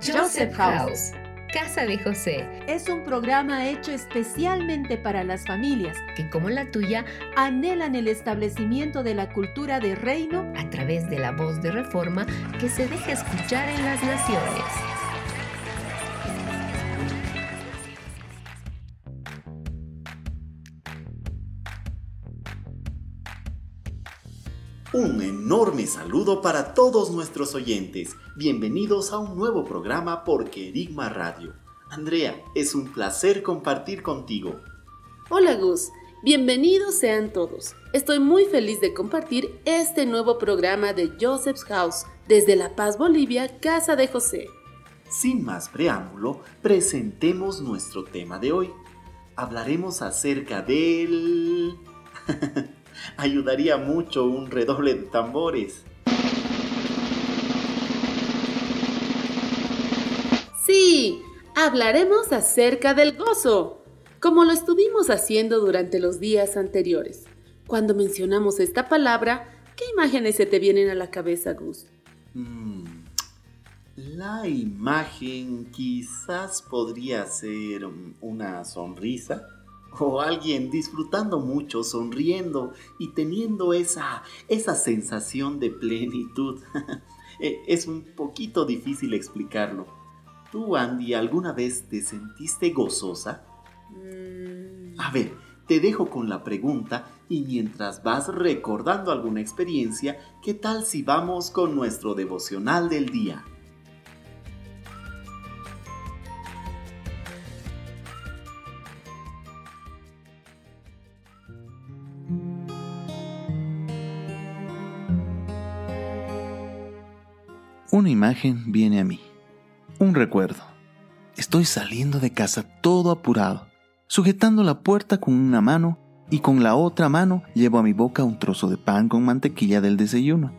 Joseph House. Casa de José es un programa hecho especialmente para las familias que, como la tuya, anhelan el establecimiento de la cultura de reino a través de la voz de reforma que se deja escuchar en las naciones. Un enorme saludo para todos nuestros oyentes. Bienvenidos a un nuevo programa por Querigma Radio. Andrea, es un placer compartir contigo. Hola Gus, bienvenidos sean todos. Estoy muy feliz de compartir este nuevo programa de Joseph's House desde La Paz, Bolivia, Casa de José. Sin más preámbulo, presentemos nuestro tema de hoy. Hablaremos acerca del... Ayudaría mucho un redoble de tambores. Sí, hablaremos acerca del gozo, como lo estuvimos haciendo durante los días anteriores. Cuando mencionamos esta palabra, ¿qué imágenes se te vienen a la cabeza, Gus? Mm, la imagen quizás podría ser una sonrisa o alguien disfrutando mucho, sonriendo y teniendo esa, esa sensación de plenitud. Eh, es un poquito difícil explicarlo. ¿Tú, Andy, alguna vez te sentiste gozosa? Mm. A ver, te dejo con la pregunta y mientras vas recordando alguna experiencia, ¿qué tal si vamos con nuestro devocional del día? Imagen viene a mí, un recuerdo. Estoy saliendo de casa todo apurado, sujetando la puerta con una mano y con la otra mano llevo a mi boca un trozo de pan con mantequilla del desayuno,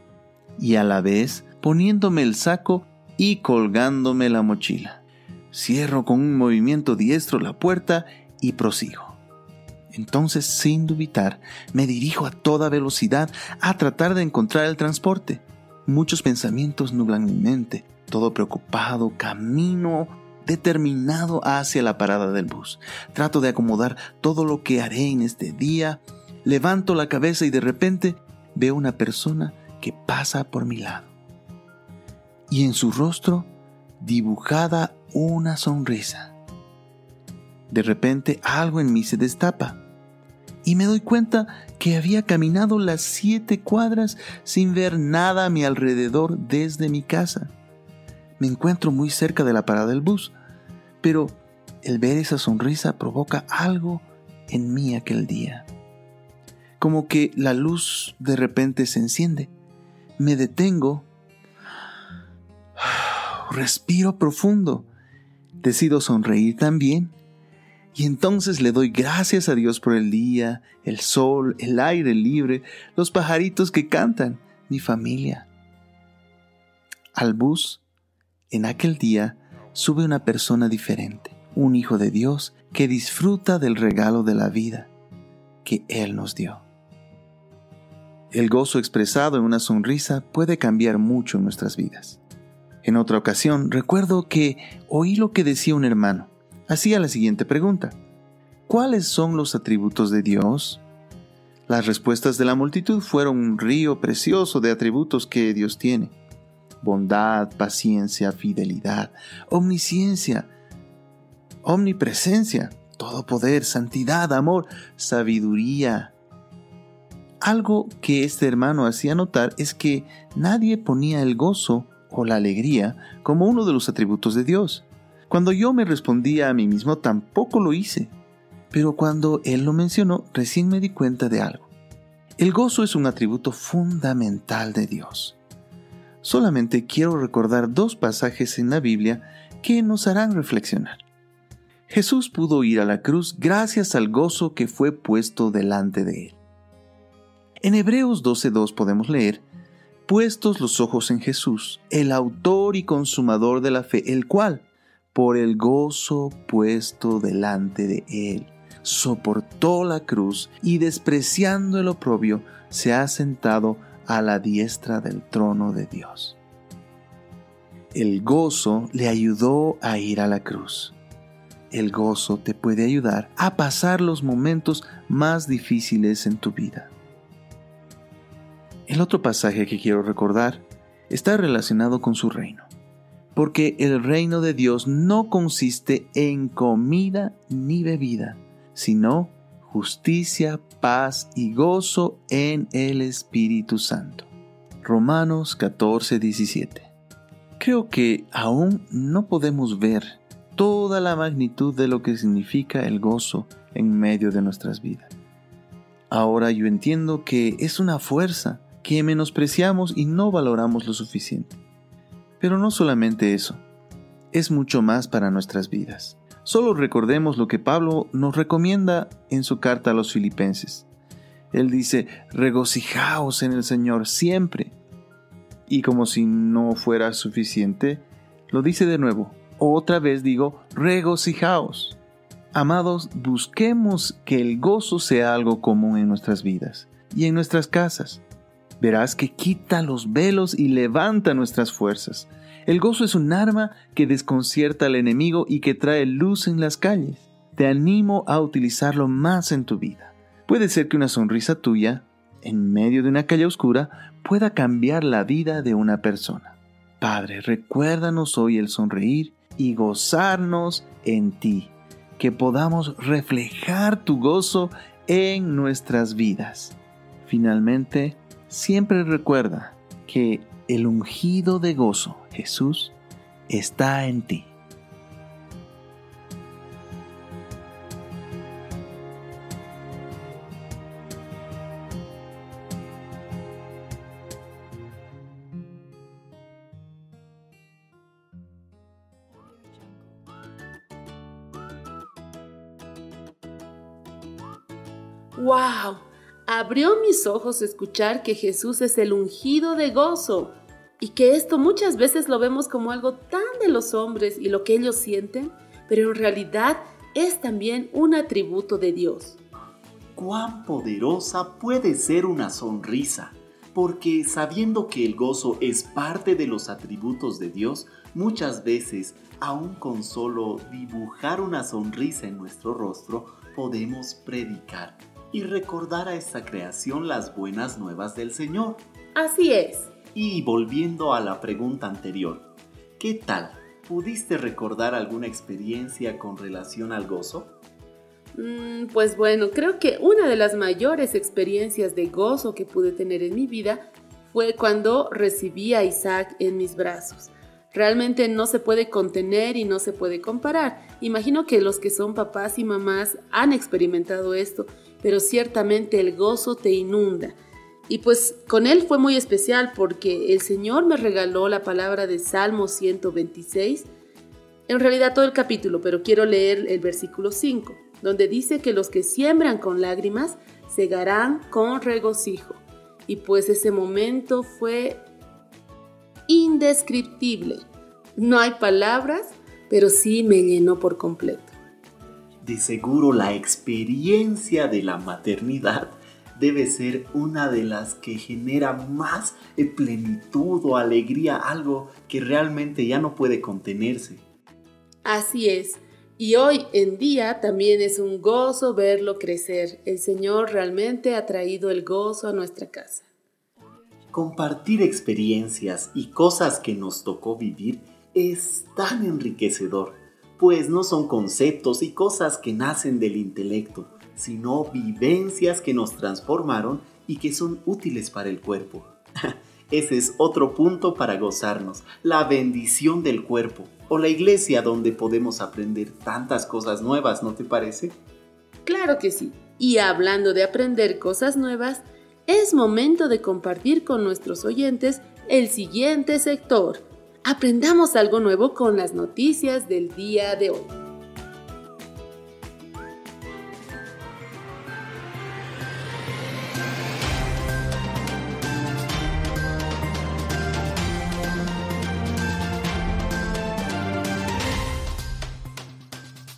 y a la vez poniéndome el saco y colgándome la mochila. Cierro con un movimiento diestro la puerta y prosigo. Entonces, sin dubitar, me dirijo a toda velocidad a tratar de encontrar el transporte. Muchos pensamientos nublan mi mente. Todo preocupado, camino determinado hacia la parada del bus. Trato de acomodar todo lo que haré en este día. Levanto la cabeza y de repente veo una persona que pasa por mi lado. Y en su rostro dibujada una sonrisa. De repente algo en mí se destapa y me doy cuenta que había caminado las siete cuadras sin ver nada a mi alrededor desde mi casa. Me encuentro muy cerca de la parada del bus, pero el ver esa sonrisa provoca algo en mí aquel día. Como que la luz de repente se enciende. Me detengo. Respiro profundo. Decido sonreír también y entonces le doy gracias a Dios por el día, el sol, el aire libre, los pajaritos que cantan, mi familia. Al bus, en aquel día, sube una persona diferente, un hijo de Dios que disfruta del regalo de la vida que Él nos dio. El gozo expresado en una sonrisa puede cambiar mucho en nuestras vidas. En otra ocasión recuerdo que oí lo que decía un hermano hacía la siguiente pregunta. ¿Cuáles son los atributos de Dios? Las respuestas de la multitud fueron un río precioso de atributos que Dios tiene. Bondad, paciencia, fidelidad, omnisciencia, omnipresencia, todo poder, santidad, amor, sabiduría. Algo que este hermano hacía notar es que nadie ponía el gozo o la alegría como uno de los atributos de Dios. Cuando yo me respondía a mí mismo tampoco lo hice, pero cuando él lo mencionó recién me di cuenta de algo. El gozo es un atributo fundamental de Dios. Solamente quiero recordar dos pasajes en la Biblia que nos harán reflexionar. Jesús pudo ir a la cruz gracias al gozo que fue puesto delante de él. En Hebreos 12.2 podemos leer, Puestos los ojos en Jesús, el autor y consumador de la fe, el cual, por el gozo puesto delante de él. Soportó la cruz y despreciando el oprobio, se ha sentado a la diestra del trono de Dios. El gozo le ayudó a ir a la cruz. El gozo te puede ayudar a pasar los momentos más difíciles en tu vida. El otro pasaje que quiero recordar está relacionado con su reino, porque el reino de Dios no consiste en comida ni bebida, sino justicia, paz y gozo en el Espíritu Santo. Romanos 14, 17. Creo que aún no podemos ver toda la magnitud de lo que significa el gozo en medio de nuestras vidas. Ahora yo entiendo que es una fuerza que menospreciamos y no valoramos lo suficiente. Pero no solamente eso, es mucho más para nuestras vidas. Solo recordemos lo que Pablo nos recomienda en su carta a los filipenses. Él dice, regocijaos en el Señor siempre. Y como si no fuera suficiente, lo dice de nuevo. Otra vez digo, regocijaos. Amados, busquemos que el gozo sea algo común en nuestras vidas y en nuestras casas. Verás que quita los velos y levanta nuestras fuerzas. El gozo es un arma que desconcierta al enemigo y que trae luz en las calles. Te animo a utilizarlo más en tu vida. Puede ser que una sonrisa tuya, en medio de una calle oscura, pueda cambiar la vida de una persona. Padre, recuérdanos hoy el sonreír y gozarnos en ti, que podamos reflejar tu gozo en nuestras vidas. Finalmente, siempre recuerda que el ungido de gozo, Jesús, está en ti. ¡Wow! Abrió mis ojos escuchar que Jesús es el ungido de gozo y que esto muchas veces lo vemos como algo tan de los hombres y lo que ellos sienten, pero en realidad es también un atributo de Dios. Cuán poderosa puede ser una sonrisa, porque sabiendo que el gozo es parte de los atributos de Dios, muchas veces, aun con solo dibujar una sonrisa en nuestro rostro, podemos predicar y recordar a esta creación las buenas nuevas del Señor. Así es. Y volviendo a la pregunta anterior, ¿qué tal? ¿Pudiste recordar alguna experiencia con relación al gozo? Mm, pues bueno, creo que una de las mayores experiencias de gozo que pude tener en mi vida fue cuando recibí a Isaac en mis brazos. Realmente no se puede contener y no se puede comparar. Imagino que los que son papás y mamás han experimentado esto, pero ciertamente el gozo te inunda y pues con él fue muy especial porque el Señor me regaló la palabra de Salmo 126, en realidad todo el capítulo, pero quiero leer el versículo 5, donde dice que los que siembran con lágrimas segarán con regocijo. Y pues ese momento fue indescriptible. No hay palabras, pero sí me llenó por completo. De seguro la experiencia de la maternidad debe ser una de las que genera más plenitud o alegría, algo que realmente ya no puede contenerse. Así es. Y hoy en día también es un gozo verlo crecer. El Señor realmente ha traído el gozo a nuestra casa. Compartir experiencias y cosas que nos tocó vivir es tan enriquecedor, pues no son conceptos y cosas que nacen del intelecto, sino vivencias que nos transformaron y que son útiles para el cuerpo. Ese es otro punto para gozarnos, la bendición del cuerpo o la iglesia donde podemos aprender tantas cosas nuevas, ¿no te parece? Claro que sí. Y hablando de aprender cosas nuevas, es momento de compartir con nuestros oyentes el siguiente sector. Aprendamos algo nuevo con las noticias del día de hoy.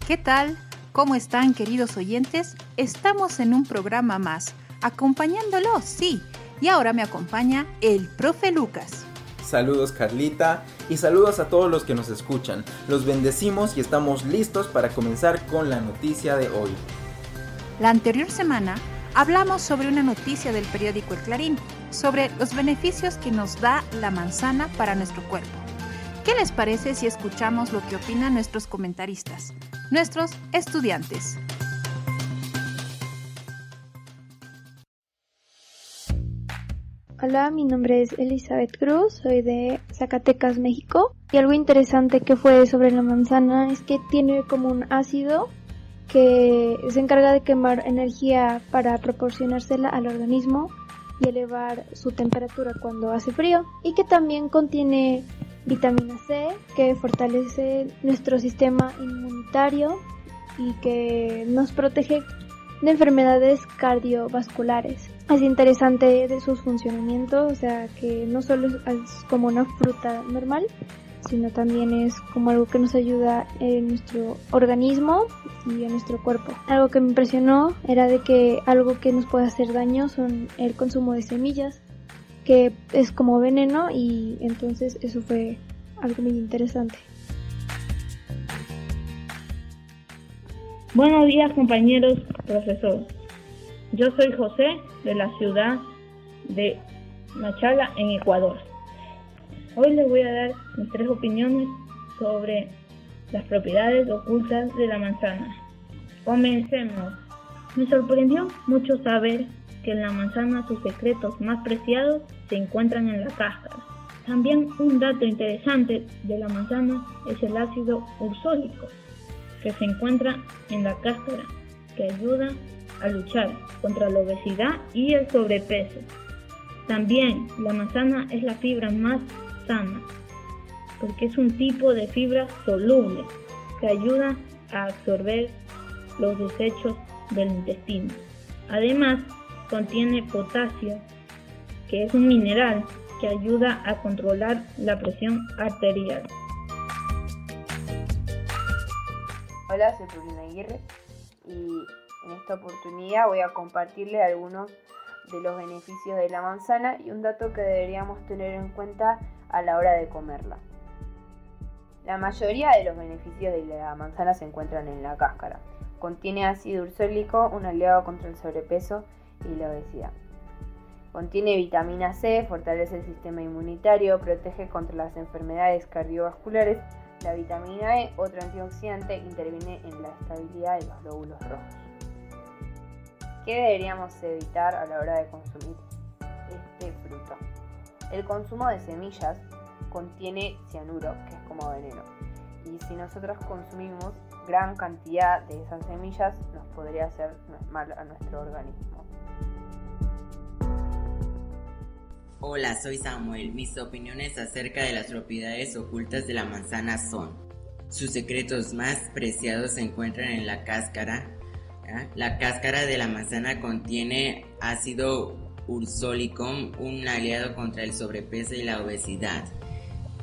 ¿Qué tal? ¿Cómo están queridos oyentes? Estamos en un programa más, acompañándolos, sí. Y ahora me acompaña el profe Lucas. Saludos Carlita y saludos a todos los que nos escuchan. Los bendecimos y estamos listos para comenzar con la noticia de hoy. La anterior semana hablamos sobre una noticia del periódico El Clarín, sobre los beneficios que nos da la manzana para nuestro cuerpo. ¿Qué les parece si escuchamos lo que opinan nuestros comentaristas, nuestros estudiantes? Hola, mi nombre es Elizabeth Cruz, soy de Zacatecas, México. Y algo interesante que fue sobre la manzana es que tiene como un ácido que se encarga de quemar energía para proporcionársela al organismo y elevar su temperatura cuando hace frío. Y que también contiene vitamina C que fortalece nuestro sistema inmunitario y que nos protege de enfermedades cardiovasculares es interesante de sus funcionamientos, o sea que no solo es como una fruta normal, sino también es como algo que nos ayuda en nuestro organismo y en nuestro cuerpo. Algo que me impresionó era de que algo que nos puede hacer daño son el consumo de semillas, que es como veneno y entonces eso fue algo muy interesante. Buenos días compañeros, profesor. Yo soy José de la ciudad de Machala, en Ecuador. Hoy les voy a dar mis tres opiniones sobre las propiedades ocultas de la manzana. Comencemos. Me sorprendió mucho saber que en la manzana sus secretos más preciados se encuentran en la cáscara. También un dato interesante de la manzana es el ácido ursólico que se encuentra en la cáscara que ayuda a luchar contra la obesidad y el sobrepeso. También la manzana es la fibra más sana porque es un tipo de fibra soluble que ayuda a absorber los desechos del intestino. Además, contiene potasio, que es un mineral que ayuda a controlar la presión arterial. Hola, soy Paulina Aguirre y en esta oportunidad voy a compartirles algunos de los beneficios de la manzana y un dato que deberíamos tener en cuenta a la hora de comerla. La mayoría de los beneficios de la manzana se encuentran en la cáscara. Contiene ácido ursólico, un aliado contra el sobrepeso y la obesidad. Contiene vitamina C, fortalece el sistema inmunitario, protege contra las enfermedades cardiovasculares. La vitamina E, otro antioxidante, interviene en la estabilidad de los glóbulos rojos. ¿Qué deberíamos evitar a la hora de consumir este fruto? El consumo de semillas contiene cianuro, que es como veneno. Y si nosotros consumimos gran cantidad de esas semillas, nos podría hacer mal a nuestro organismo. Hola, soy Samuel. Mis opiniones acerca de las propiedades ocultas de la manzana son, sus secretos más preciados se encuentran en la cáscara, la cáscara de la manzana contiene ácido ursólico, un aliado contra el sobrepeso y la obesidad.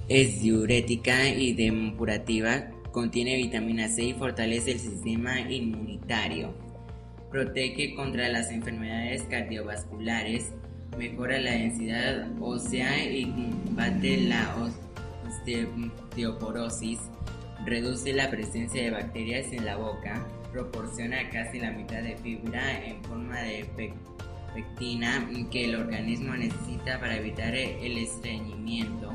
Es diurética y depurativa, contiene vitamina C y fortalece el sistema inmunitario. Protege contra las enfermedades cardiovasculares, mejora la densidad ósea y combate la osteoporosis, reduce la presencia de bacterias en la boca, proporciona casi la mitad de fibra en forma de pectina que el organismo necesita para evitar el estreñimiento.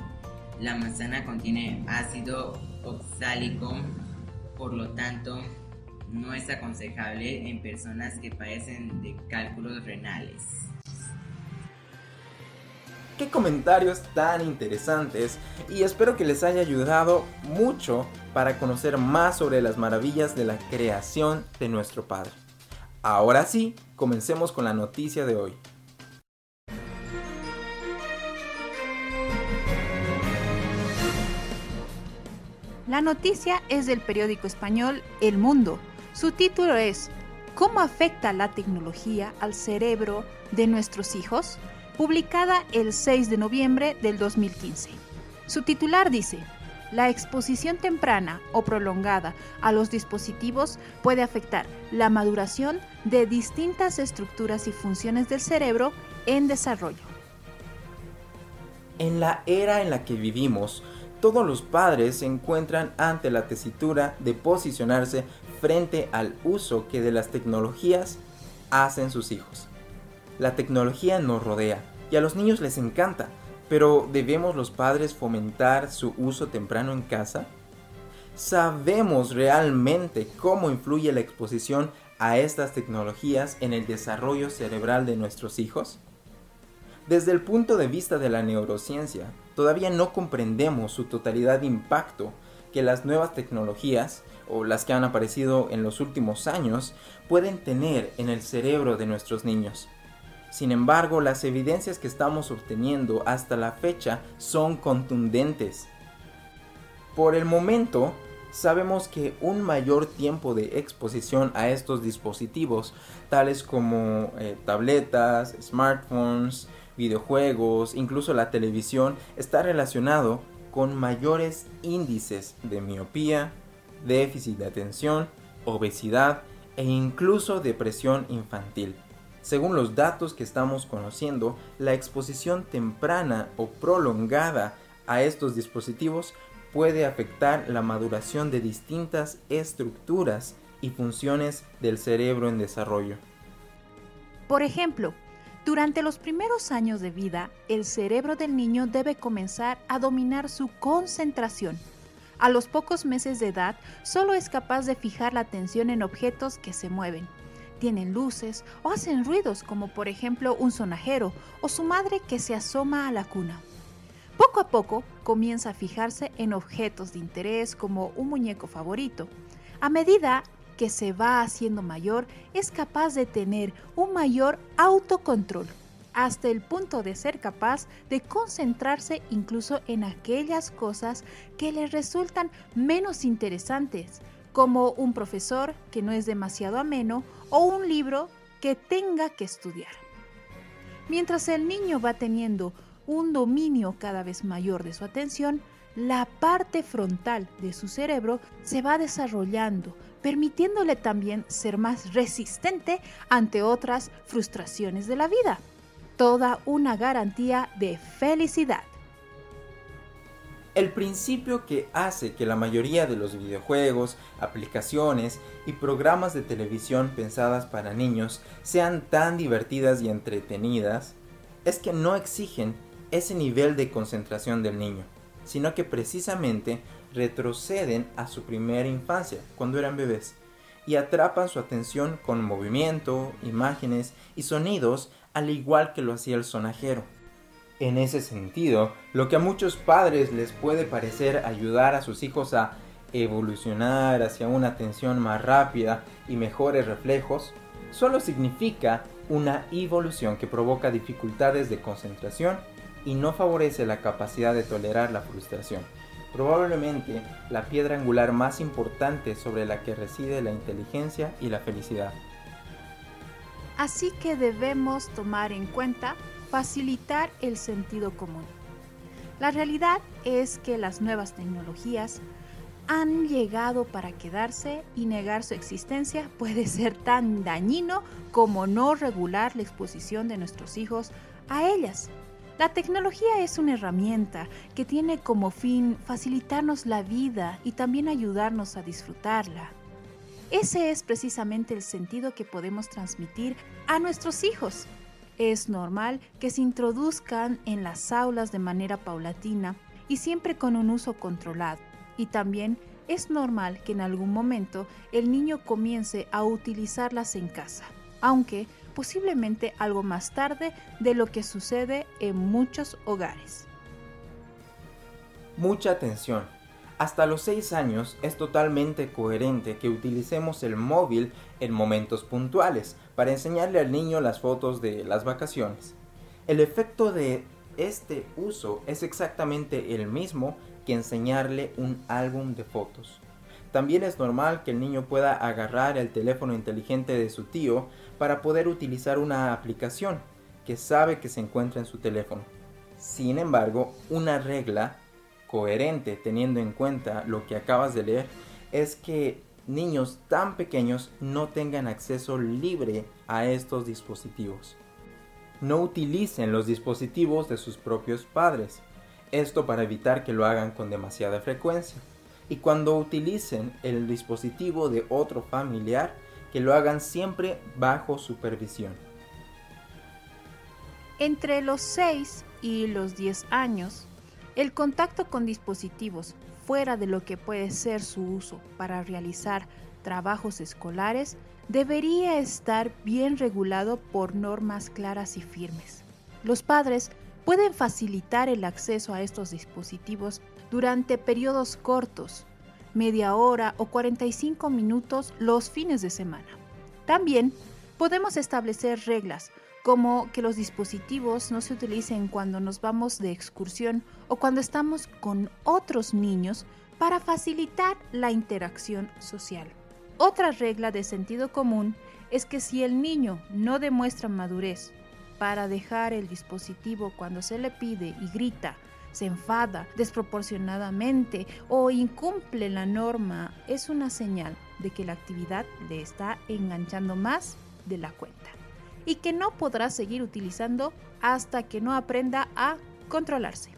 La manzana contiene ácido oxálico, por lo tanto no es aconsejable en personas que padecen de cálculos renales. Qué comentarios tan interesantes y espero que les haya ayudado mucho para conocer más sobre las maravillas de la creación de nuestro Padre. Ahora sí, comencemos con la noticia de hoy. La noticia es del periódico español El Mundo. Su título es ¿Cómo afecta la tecnología al cerebro de nuestros hijos? Publicada el 6 de noviembre del 2015. Su titular dice, la exposición temprana o prolongada a los dispositivos puede afectar la maduración de distintas estructuras y funciones del cerebro en desarrollo. En la era en la que vivimos, todos los padres se encuentran ante la tesitura de posicionarse frente al uso que de las tecnologías hacen sus hijos. La tecnología nos rodea y a los niños les encanta, pero ¿debemos los padres fomentar su uso temprano en casa? ¿Sabemos realmente cómo influye la exposición a estas tecnologías en el desarrollo cerebral de nuestros hijos? Desde el punto de vista de la neurociencia, todavía no comprendemos su totalidad de impacto que las nuevas tecnologías o las que han aparecido en los últimos años pueden tener en el cerebro de nuestros niños. Sin embargo, las evidencias que estamos obteniendo hasta la fecha son contundentes. Por el momento, sabemos que un mayor tiempo de exposición a estos dispositivos, tales como eh, tabletas, smartphones, videojuegos, incluso la televisión, está relacionado con mayores índices de miopía, déficit de atención, obesidad e incluso depresión infantil. Según los datos que estamos conociendo, la exposición temprana o prolongada a estos dispositivos puede afectar la maduración de distintas estructuras y funciones del cerebro en desarrollo. Por ejemplo, durante los primeros años de vida, el cerebro del niño debe comenzar a dominar su concentración a los pocos meses de edad, solo es capaz de fijar la atención en objetos que se mueven. Tienen luces o hacen ruidos como por ejemplo un sonajero o su madre que se asoma a la cuna. Poco a poco comienza a fijarse en objetos de interés como un muñeco favorito. A medida que se va haciendo mayor, es capaz de tener un mayor autocontrol hasta el punto de ser capaz de concentrarse incluso en aquellas cosas que le resultan menos interesantes, como un profesor que no es demasiado ameno o un libro que tenga que estudiar. Mientras el niño va teniendo un dominio cada vez mayor de su atención, la parte frontal de su cerebro se va desarrollando, permitiéndole también ser más resistente ante otras frustraciones de la vida toda una garantía de felicidad. El principio que hace que la mayoría de los videojuegos, aplicaciones y programas de televisión pensadas para niños sean tan divertidas y entretenidas es que no exigen ese nivel de concentración del niño, sino que precisamente retroceden a su primera infancia, cuando eran bebés, y atrapan su atención con movimiento, imágenes y sonidos al igual que lo hacía el sonajero. En ese sentido, lo que a muchos padres les puede parecer ayudar a sus hijos a evolucionar hacia una atención más rápida y mejores reflejos, solo significa una evolución que provoca dificultades de concentración y no favorece la capacidad de tolerar la frustración. Probablemente la piedra angular más importante sobre la que reside la inteligencia y la felicidad. Así que debemos tomar en cuenta facilitar el sentido común. La realidad es que las nuevas tecnologías han llegado para quedarse y negar su existencia puede ser tan dañino como no regular la exposición de nuestros hijos a ellas. La tecnología es una herramienta que tiene como fin facilitarnos la vida y también ayudarnos a disfrutarla. Ese es precisamente el sentido que podemos transmitir a nuestros hijos. Es normal que se introduzcan en las aulas de manera paulatina y siempre con un uso controlado. Y también es normal que en algún momento el niño comience a utilizarlas en casa, aunque posiblemente algo más tarde de lo que sucede en muchos hogares. Mucha atención. Hasta los 6 años es totalmente coherente que utilicemos el móvil en momentos puntuales para enseñarle al niño las fotos de las vacaciones. El efecto de este uso es exactamente el mismo que enseñarle un álbum de fotos. También es normal que el niño pueda agarrar el teléfono inteligente de su tío para poder utilizar una aplicación que sabe que se encuentra en su teléfono. Sin embargo, una regla coherente teniendo en cuenta lo que acabas de leer es que niños tan pequeños no tengan acceso libre a estos dispositivos. no utilicen los dispositivos de sus propios padres. Esto para evitar que lo hagan con demasiada frecuencia. Y cuando utilicen el dispositivo de otro familiar, que lo hagan siempre bajo supervisión. Entre los 6 y los 10 años, el contacto con dispositivos fuera de lo que puede ser su uso para realizar trabajos escolares debería estar bien regulado por normas claras y firmes. Los padres pueden facilitar el acceso a estos dispositivos durante periodos cortos, media hora o 45 minutos los fines de semana. También podemos establecer reglas como que los dispositivos no se utilicen cuando nos vamos de excursión o cuando estamos con otros niños para facilitar la interacción social. Otra regla de sentido común es que si el niño no demuestra madurez para dejar el dispositivo cuando se le pide y grita, se enfada desproporcionadamente o incumple la norma, es una señal de que la actividad le está enganchando más de la cuenta y que no podrá seguir utilizando hasta que no aprenda a controlarse.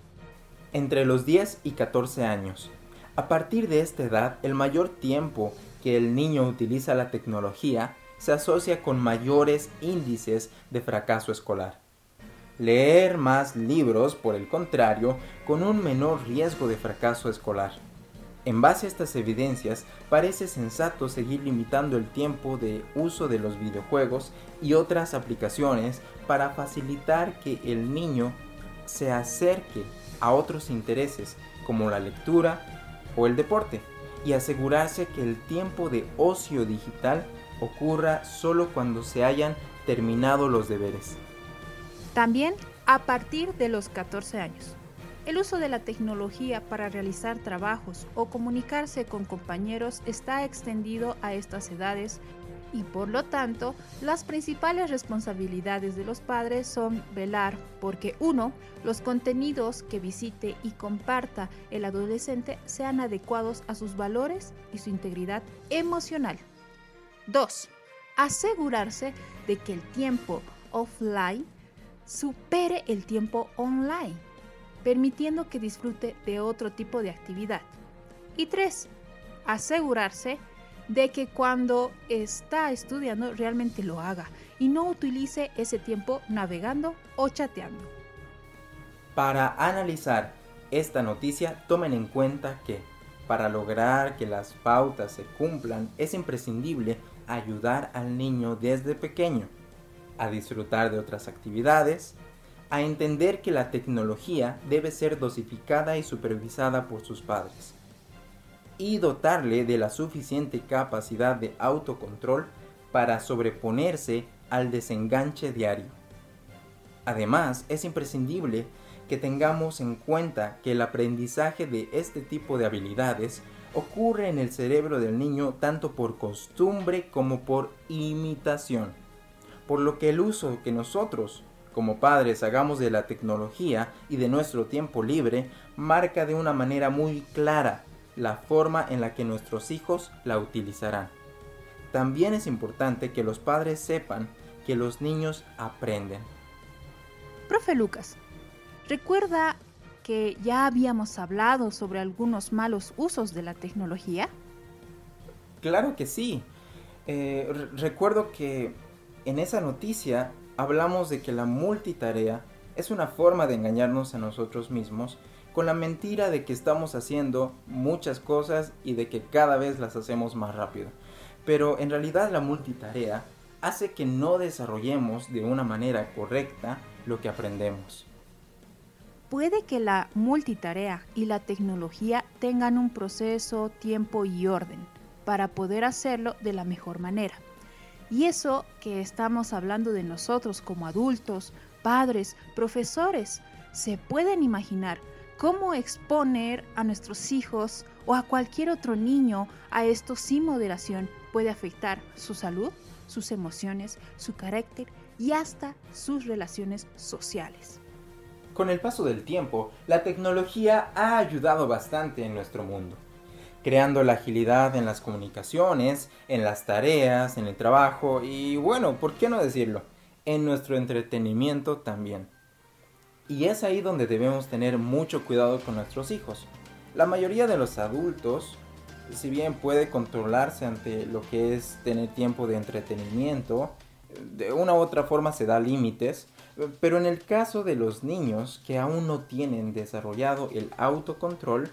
Entre los 10 y 14 años. A partir de esta edad, el mayor tiempo que el niño utiliza la tecnología se asocia con mayores índices de fracaso escolar. Leer más libros, por el contrario, con un menor riesgo de fracaso escolar. En base a estas evidencias, parece sensato seguir limitando el tiempo de uso de los videojuegos y otras aplicaciones para facilitar que el niño se acerque a otros intereses como la lectura o el deporte y asegurarse que el tiempo de ocio digital ocurra solo cuando se hayan terminado los deberes. También a partir de los 14 años. El uso de la tecnología para realizar trabajos o comunicarse con compañeros está extendido a estas edades y por lo tanto las principales responsabilidades de los padres son velar porque uno, los contenidos que visite y comparta el adolescente sean adecuados a sus valores y su integridad emocional. 2. Asegurarse de que el tiempo offline supere el tiempo online, permitiendo que disfrute de otro tipo de actividad. Y 3. Asegurarse de que cuando está estudiando realmente lo haga y no utilice ese tiempo navegando o chateando. Para analizar esta noticia, tomen en cuenta que para lograr que las pautas se cumplan es imprescindible ayudar al niño desde pequeño a disfrutar de otras actividades, a entender que la tecnología debe ser dosificada y supervisada por sus padres y dotarle de la suficiente capacidad de autocontrol para sobreponerse al desenganche diario. Además, es imprescindible que tengamos en cuenta que el aprendizaje de este tipo de habilidades ocurre en el cerebro del niño tanto por costumbre como por imitación, por lo que el uso que nosotros como padres hagamos de la tecnología y de nuestro tiempo libre marca de una manera muy clara la forma en la que nuestros hijos la utilizarán. También es importante que los padres sepan que los niños aprenden. Profe Lucas, ¿recuerda que ya habíamos hablado sobre algunos malos usos de la tecnología? Claro que sí. Eh, recuerdo que en esa noticia hablamos de que la multitarea es una forma de engañarnos a nosotros mismos con la mentira de que estamos haciendo muchas cosas y de que cada vez las hacemos más rápido. Pero en realidad la multitarea hace que no desarrollemos de una manera correcta lo que aprendemos. Puede que la multitarea y la tecnología tengan un proceso, tiempo y orden para poder hacerlo de la mejor manera. Y eso que estamos hablando de nosotros como adultos, padres, profesores, se pueden imaginar cómo exponer a nuestros hijos o a cualquier otro niño a esto sin moderación puede afectar su salud, sus emociones, su carácter y hasta sus relaciones sociales. Con el paso del tiempo, la tecnología ha ayudado bastante en nuestro mundo, creando la agilidad en las comunicaciones, en las tareas, en el trabajo y bueno, ¿por qué no decirlo? en nuestro entretenimiento también. Y es ahí donde debemos tener mucho cuidado con nuestros hijos. La mayoría de los adultos, si bien puede controlarse ante lo que es tener tiempo de entretenimiento, de una u otra forma se da límites, pero en el caso de los niños que aún no tienen desarrollado el autocontrol,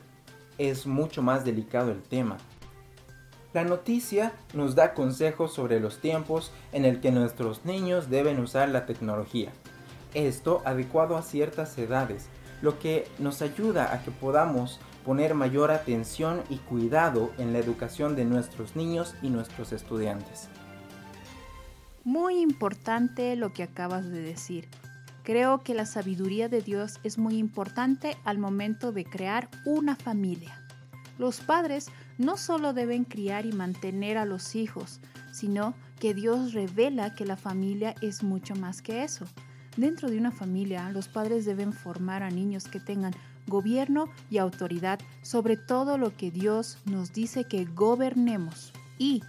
es mucho más delicado el tema. La noticia nos da consejos sobre los tiempos en el que nuestros niños deben usar la tecnología. Esto adecuado a ciertas edades, lo que nos ayuda a que podamos poner mayor atención y cuidado en la educación de nuestros niños y nuestros estudiantes. Muy importante lo que acabas de decir. Creo que la sabiduría de Dios es muy importante al momento de crear una familia. Los padres no solo deben criar y mantener a los hijos, sino que Dios revela que la familia es mucho más que eso. Dentro de una familia, los padres deben formar a niños que tengan gobierno y autoridad sobre todo lo que Dios nos dice que gobernemos y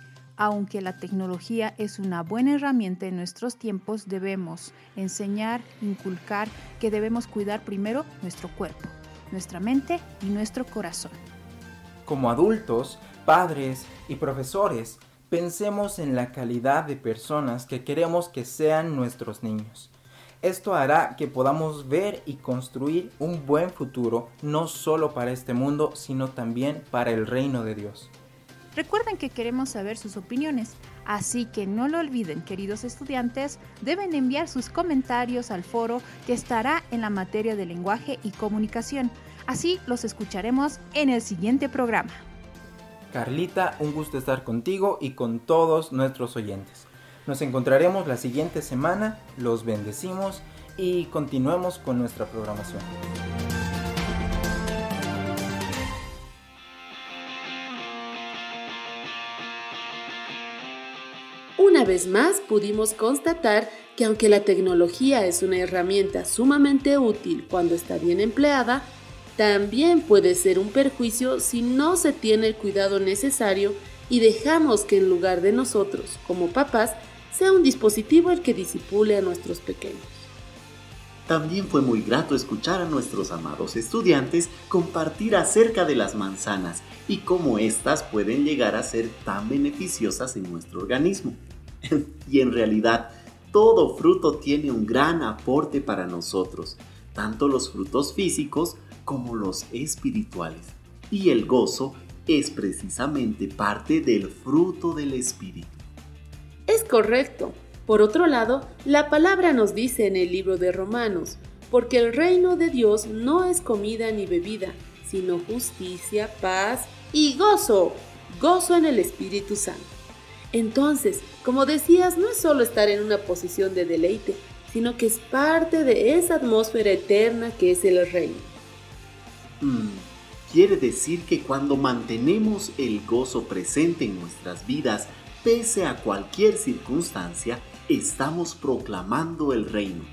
aunque la tecnología es una buena herramienta en nuestros tiempos, debemos enseñar, inculcar que debemos cuidar primero nuestro cuerpo, nuestra mente y nuestro corazón. Como adultos, padres y profesores, pensemos en la calidad de personas que queremos que sean nuestros niños. Esto hará que podamos ver y construir un buen futuro no solo para este mundo, sino también para el reino de Dios. Recuerden que queremos saber sus opiniones, así que no lo olviden, queridos estudiantes, deben enviar sus comentarios al foro que estará en la materia de lenguaje y comunicación. Así los escucharemos en el siguiente programa. Carlita, un gusto estar contigo y con todos nuestros oyentes. Nos encontraremos la siguiente semana, los bendecimos y continuemos con nuestra programación. Una vez más pudimos constatar que aunque la tecnología es una herramienta sumamente útil cuando está bien empleada, también puede ser un perjuicio si no se tiene el cuidado necesario y dejamos que en lugar de nosotros, como papás, sea un dispositivo el que disipule a nuestros pequeños. También fue muy grato escuchar a nuestros amados estudiantes compartir acerca de las manzanas y cómo éstas pueden llegar a ser tan beneficiosas en nuestro organismo. y en realidad, todo fruto tiene un gran aporte para nosotros, tanto los frutos físicos como los espirituales. Y el gozo es precisamente parte del fruto del espíritu. Es correcto. Por otro lado, la palabra nos dice en el libro de Romanos, porque el reino de Dios no es comida ni bebida, sino justicia, paz y gozo, gozo en el Espíritu Santo. Entonces, como decías, no es solo estar en una posición de deleite, sino que es parte de esa atmósfera eterna que es el reino. Mm, quiere decir que cuando mantenemos el gozo presente en nuestras vidas, pese a cualquier circunstancia, estamos proclamando el reino.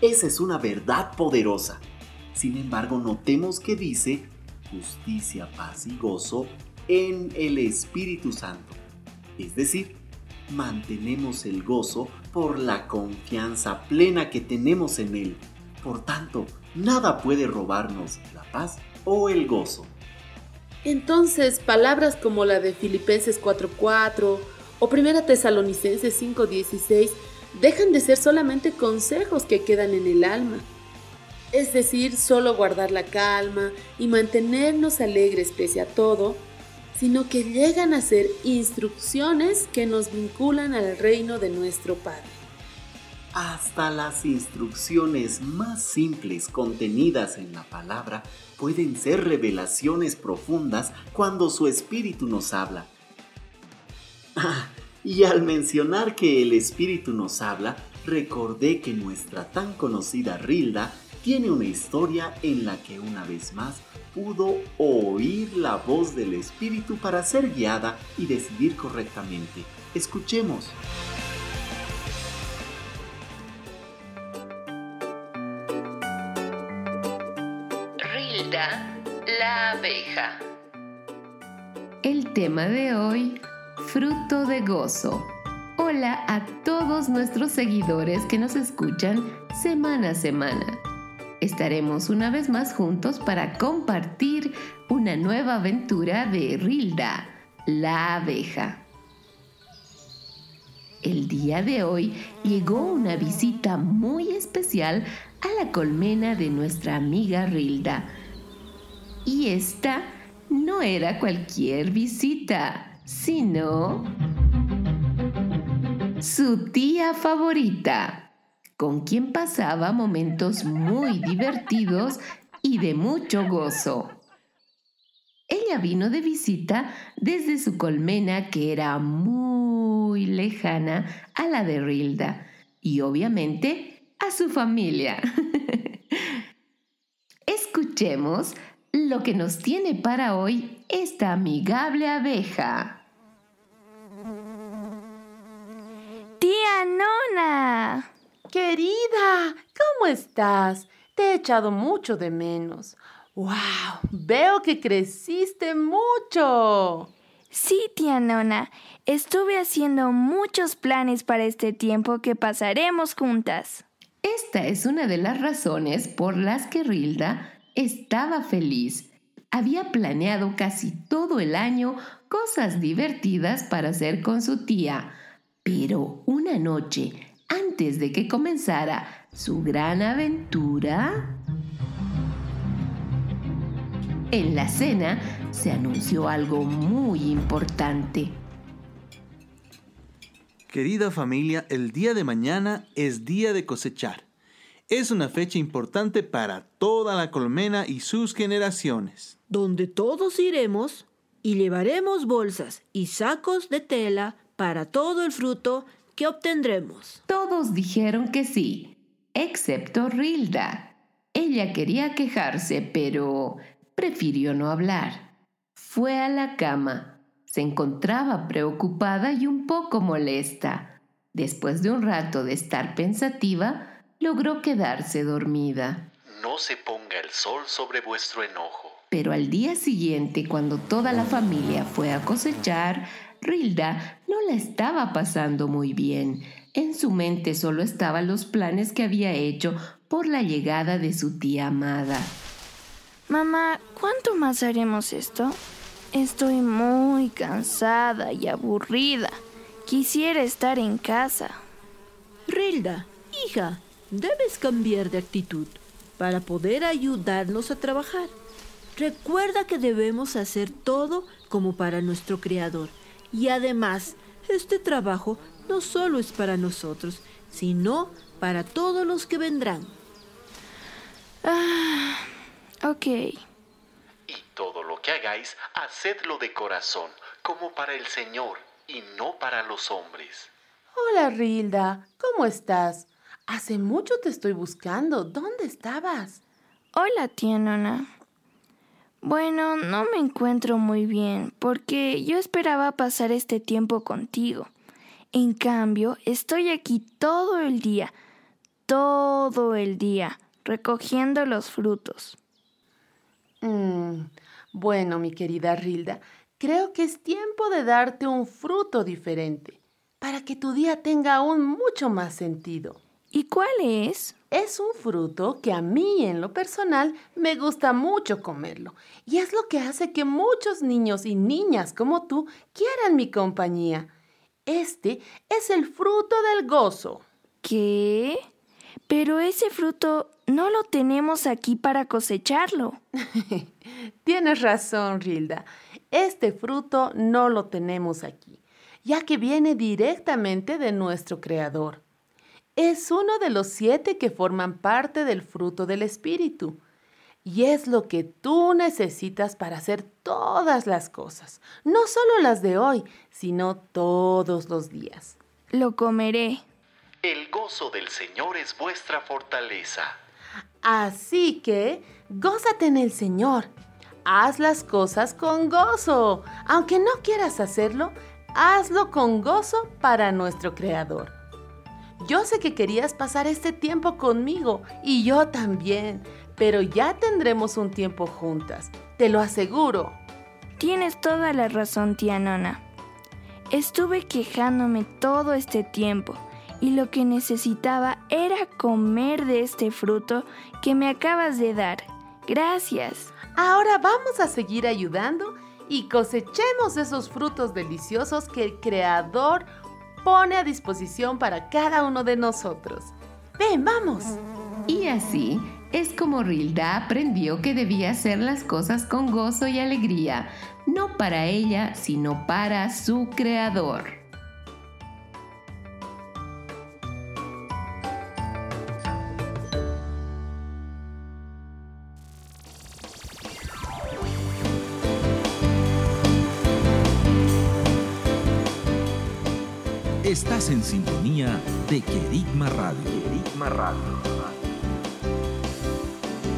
Esa es una verdad poderosa. Sin embargo, notemos que dice justicia, paz y gozo en el Espíritu Santo. Es decir, mantenemos el gozo por la confianza plena que tenemos en Él. Por tanto, nada puede robarnos la paz o el gozo. Entonces, palabras como la de Filipenses 4:4 o Primera Tesalonicenses 5:16 dejan de ser solamente consejos que quedan en el alma. Es decir, solo guardar la calma y mantenernos alegres pese a todo, sino que llegan a ser instrucciones que nos vinculan al reino de nuestro Padre. Hasta las instrucciones más simples contenidas en la palabra pueden ser revelaciones profundas cuando su espíritu nos habla. Ah, y al mencionar que el espíritu nos habla, recordé que nuestra tan conocida Rilda tiene una historia en la que una vez más pudo oír la voz del Espíritu para ser guiada y decidir correctamente. Escuchemos. Rilda, la abeja. El tema de hoy, fruto de gozo Hola a todos nuestros seguidores que nos escuchan semana a semana. Estaremos una vez más juntos para compartir una nueva aventura de Rilda, la abeja. El día de hoy llegó una visita muy especial a la colmena de nuestra amiga Rilda. Y esta no era cualquier visita, sino su tía favorita, con quien pasaba momentos muy divertidos y de mucho gozo. Ella vino de visita desde su colmena que era muy lejana a la de Rilda y obviamente a su familia. Escuchemos lo que nos tiene para hoy esta amigable abeja. Tía Nona. Querida, ¿cómo estás? Te he echado mucho de menos. ¡Wow! Veo que creciste mucho. Sí, tía Nona. Estuve haciendo muchos planes para este tiempo que pasaremos juntas. Esta es una de las razones por las que Rilda estaba feliz. Había planeado casi todo el año cosas divertidas para hacer con su tía, pero una noche, antes de que comenzara su gran aventura, en la cena se anunció algo muy importante. Querida familia, el día de mañana es día de cosechar. Es una fecha importante para toda la colmena y sus generaciones. Donde todos iremos y llevaremos bolsas y sacos de tela para todo el fruto que obtendremos. Todos dijeron que sí, excepto Rilda. Ella quería quejarse, pero prefirió no hablar. Fue a la cama. Se encontraba preocupada y un poco molesta. Después de un rato de estar pensativa, logró quedarse dormida. No se ponga el sol sobre vuestro enojo. Pero al día siguiente, cuando toda la familia fue a cosechar, Rilda no la estaba pasando muy bien. En su mente solo estaban los planes que había hecho por la llegada de su tía amada. Mamá, ¿cuánto más haremos esto? Estoy muy cansada y aburrida. Quisiera estar en casa. Rilda, hija, debes cambiar de actitud para poder ayudarnos a trabajar. Recuerda que debemos hacer todo como para nuestro Creador. Y además, este trabajo no solo es para nosotros, sino para todos los que vendrán. Ah, ok. Y todo lo que hagáis, hacedlo de corazón, como para el Señor y no para los hombres. Hola, Rilda. ¿Cómo estás? Hace mucho te estoy buscando. ¿Dónde estabas? Hola, tía Nona. Bueno, no me encuentro muy bien porque yo esperaba pasar este tiempo contigo. En cambio, estoy aquí todo el día, todo el día, recogiendo los frutos. Mm, bueno, mi querida Rilda, creo que es tiempo de darte un fruto diferente para que tu día tenga aún mucho más sentido. ¿Y cuál es? Es un fruto que a mí en lo personal me gusta mucho comerlo y es lo que hace que muchos niños y niñas como tú quieran mi compañía. Este es el fruto del gozo. ¿Qué? Pero ese fruto no lo tenemos aquí para cosecharlo. Tienes razón, Rilda. Este fruto no lo tenemos aquí, ya que viene directamente de nuestro Creador. Es uno de los siete que forman parte del fruto del Espíritu. Y es lo que tú necesitas para hacer todas las cosas, no solo las de hoy, sino todos los días. Lo comeré. El gozo del Señor es vuestra fortaleza. Así que, gózate en el Señor. Haz las cosas con gozo. Aunque no quieras hacerlo, hazlo con gozo para nuestro Creador. Yo sé que querías pasar este tiempo conmigo y yo también, pero ya tendremos un tiempo juntas, te lo aseguro. Tienes toda la razón, tía Nona. Estuve quejándome todo este tiempo y lo que necesitaba era comer de este fruto que me acabas de dar. Gracias. Ahora vamos a seguir ayudando y cosechemos esos frutos deliciosos que el Creador pone a disposición para cada uno de nosotros. Ven, vamos. Y así es como Rilda aprendió que debía hacer las cosas con gozo y alegría, no para ella, sino para su Creador. Estás en sintonía de Querigma Radio. Querigma Radio.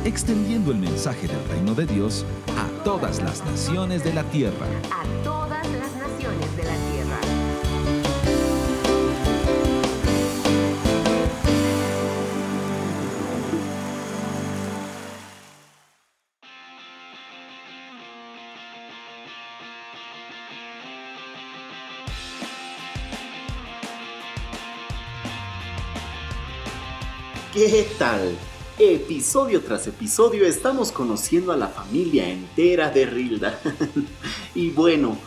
Extendiendo el mensaje del reino de Dios a todas las naciones de la tierra. A ¿Qué tal? Episodio tras episodio estamos conociendo a la familia entera de Rilda. y bueno,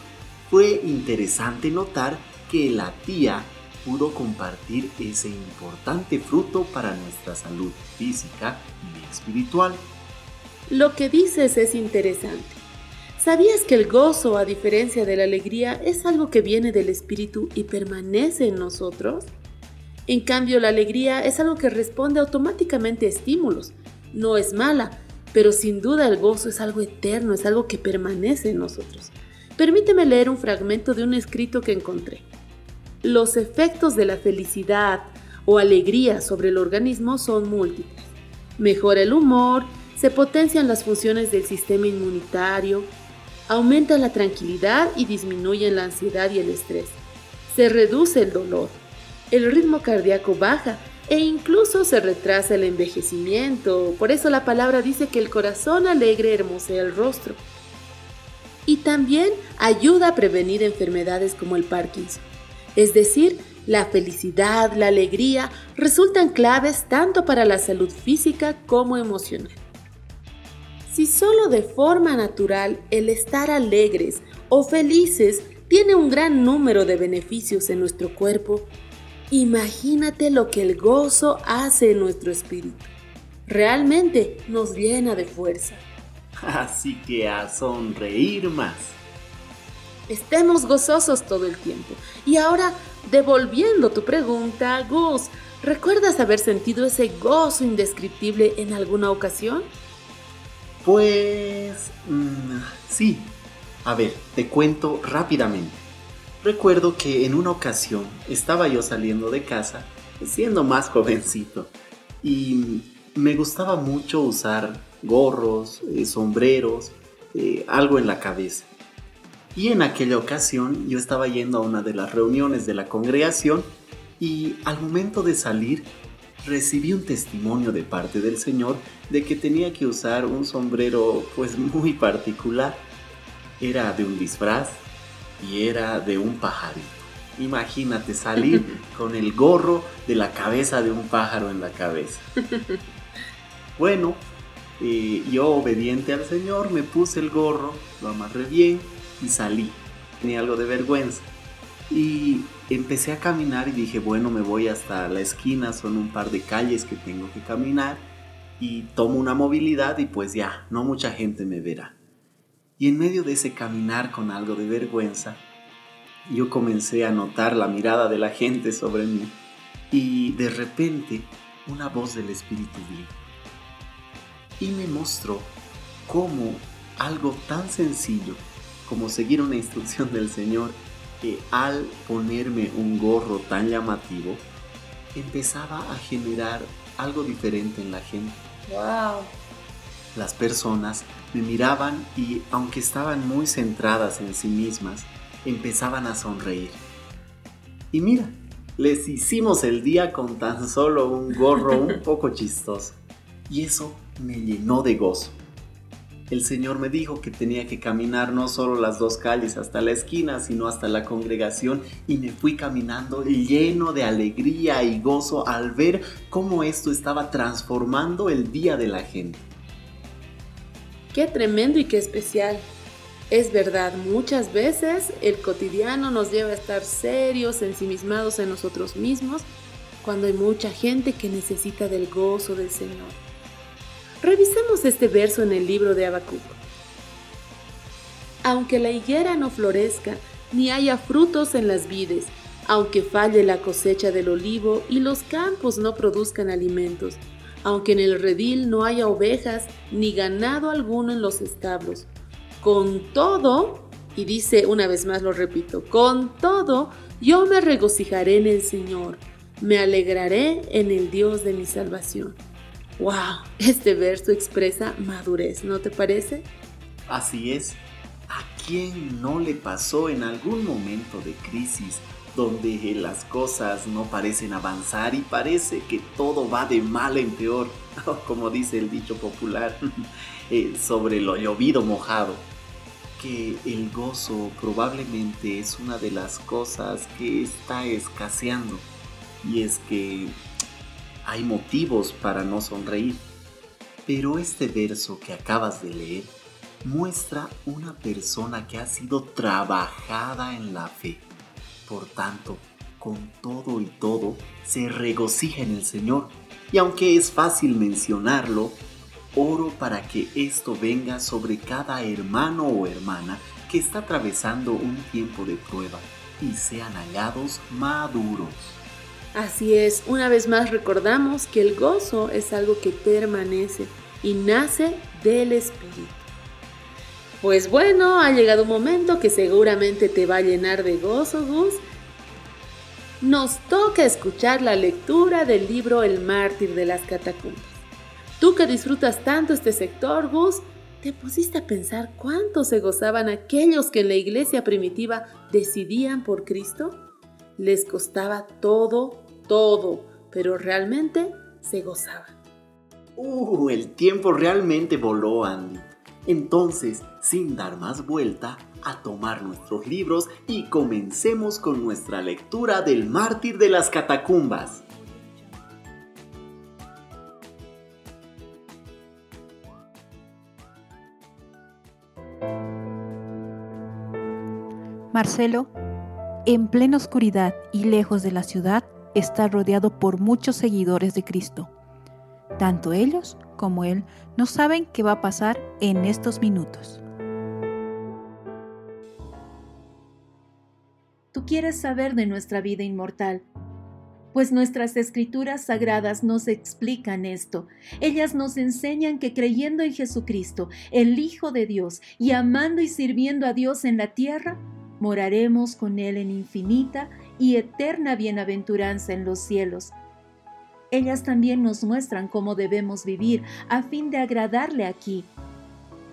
fue interesante notar que la tía pudo compartir ese importante fruto para nuestra salud física y espiritual. Lo que dices es interesante. ¿Sabías que el gozo, a diferencia de la alegría, es algo que viene del espíritu y permanece en nosotros? En cambio, la alegría es algo que responde automáticamente a estímulos. No es mala, pero sin duda el gozo es algo eterno, es algo que permanece en nosotros. Permíteme leer un fragmento de un escrito que encontré. Los efectos de la felicidad o alegría sobre el organismo son múltiples. Mejora el humor, se potencian las funciones del sistema inmunitario, aumenta la tranquilidad y disminuye la ansiedad y el estrés. Se reduce el dolor, el ritmo cardíaco baja e incluso se retrasa el envejecimiento. Por eso la palabra dice que el corazón alegre hermosea el rostro. Y también ayuda a prevenir enfermedades como el Parkinson. Es decir, la felicidad, la alegría resultan claves tanto para la salud física como emocional. Si solo de forma natural el estar alegres o felices tiene un gran número de beneficios en nuestro cuerpo, imagínate lo que el gozo hace en nuestro espíritu. Realmente nos llena de fuerza. Así que a sonreír más. Estemos gozosos todo el tiempo. Y ahora, devolviendo tu pregunta, Gus, ¿recuerdas haber sentido ese gozo indescriptible en alguna ocasión? Pues... mm, sí. A ver, te cuento rápidamente. Recuerdo que en una ocasión estaba yo saliendo de casa, siendo más jovencito, y me gustaba mucho usar gorros, eh, sombreros, eh, algo en la cabeza. Y en aquella ocasión yo estaba yendo a una de las reuniones de la congregación y al momento de salir recibí un testimonio de parte del Señor de que tenía que usar un sombrero pues muy particular. Era de un disfraz y era de un pajarito. Imagínate salir con el gorro de la cabeza de un pájaro en la cabeza. Bueno, eh, yo obediente al Señor me puse el gorro, lo amarré bien y salí. Tenía algo de vergüenza. Y empecé a caminar y dije, bueno, me voy hasta la esquina, son un par de calles que tengo que caminar y tomo una movilidad y pues ya, no mucha gente me verá. Y en medio de ese caminar con algo de vergüenza, yo comencé a notar la mirada de la gente sobre mí y de repente una voz del Espíritu vi y me mostró cómo algo tan sencillo como seguir una instrucción del Señor que al ponerme un gorro tan llamativo empezaba a generar algo diferente en la gente. ¡Wow! Las personas me miraban y aunque estaban muy centradas en sí mismas, empezaban a sonreír. Y mira, les hicimos el día con tan solo un gorro un poco chistoso. Y eso me llenó de gozo. el Señor me dijo que tenía que caminar no solo las dos calles hasta la esquina, sino hasta la congregación y me fui caminando lleno de alegría y gozo al ver cómo esto estaba transformando el día de la gente. Qué tremendo y qué especial. Es verdad, muchas veces el cotidiano nos lleva a estar serios, ensimismados en nosotros mismos, cuando hay mucha gente que necesita del gozo del Señor. Revisemos este verso en el libro de Habacuc. Aunque la higuera no florezca, ni haya frutos en las vides, aunque falle la cosecha del olivo y los campos no produzcan alimentos, aunque en el redil no haya ovejas ni ganado alguno en los establos. Con todo, y dice una vez más lo repito, con todo yo me regocijaré en el Señor, me alegraré en el Dios de mi salvación. ¡Wow! Este verso expresa madurez, ¿no te parece? Así es. ¿A quién no le pasó en algún momento de crisis donde las cosas no parecen avanzar y parece que todo va de mal en peor? Como dice el dicho popular, eh, sobre lo llovido mojado. Que el gozo probablemente es una de las cosas que está escaseando. Y es que hay motivos para no sonreír. Pero este verso que acabas de leer muestra una persona que ha sido trabajada en la fe. Por tanto, con todo y todo, se regocija en el Señor. Y aunque es fácil mencionarlo, oro para que esto venga sobre cada hermano o hermana que está atravesando un tiempo de prueba y sean hallados maduros. Así es, una vez más recordamos que el gozo es algo que permanece y nace del Espíritu. Pues bueno, ha llegado un momento que seguramente te va a llenar de gozo, Gus. Nos toca escuchar la lectura del libro El mártir de las catacumbas. Tú que disfrutas tanto este sector, Gus, ¿te pusiste a pensar cuánto se gozaban aquellos que en la iglesia primitiva decidían por Cristo? Les costaba todo, todo, pero realmente se gozaban. Uh, el tiempo realmente voló, Andy. Entonces, sin dar más vuelta, a tomar nuestros libros y comencemos con nuestra lectura del mártir de las catacumbas. Marcelo, en plena oscuridad y lejos de la ciudad, está rodeado por muchos seguidores de Cristo. Tanto ellos como él no saben qué va a pasar en estos minutos. Quieres saber de nuestra vida inmortal, pues nuestras escrituras sagradas nos explican esto. Ellas nos enseñan que creyendo en Jesucristo, el Hijo de Dios, y amando y sirviendo a Dios en la tierra, moraremos con Él en infinita y eterna bienaventuranza en los cielos. Ellas también nos muestran cómo debemos vivir a fin de agradarle aquí,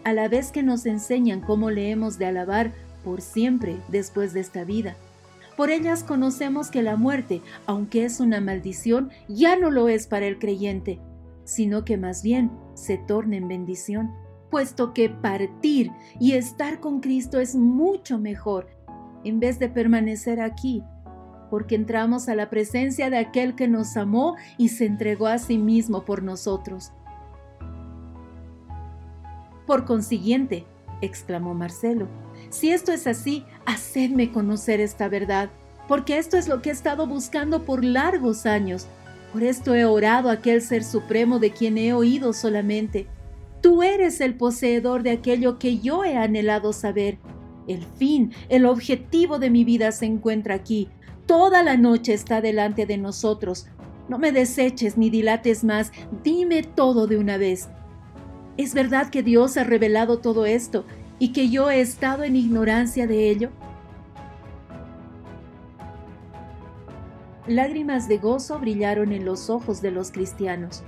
a la vez que nos enseñan cómo le hemos de alabar por siempre después de esta vida. Por ellas conocemos que la muerte, aunque es una maldición, ya no lo es para el creyente, sino que más bien se torna en bendición, puesto que partir y estar con Cristo es mucho mejor en vez de permanecer aquí porque entramos a la presencia de aquel que nos amó y se entregó a sí mismo por nosotros. Por consiguiente, exclamó Marcelo, si esto es así, hacedme conocer esta verdad, porque esto es lo que he estado buscando por largos años. Por esto he orado a aquel Ser Supremo de quien he oído solamente. Tú eres el poseedor de aquello que yo he anhelado saber. El fin, el objetivo de mi vida se encuentra aquí, toda la noche está delante de nosotros. No me deseches ni dilates más, dime todo de una vez. ¿Es verdad que Dios ha revelado todo esto y que yo he estado en ignorancia de ello? Lágrimas de gozo brillaron en los ojos de los cristianos.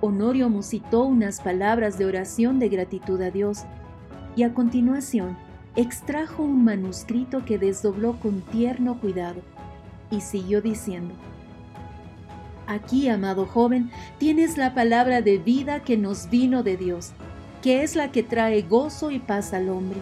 Honorio musitó unas palabras de oración de gratitud a Dios y a continuación extrajo un manuscrito que desdobló con tierno cuidado y siguió diciendo, Aquí, amado joven, tienes la palabra de vida que nos vino de Dios. Que es la que trae gozo y paz al hombre.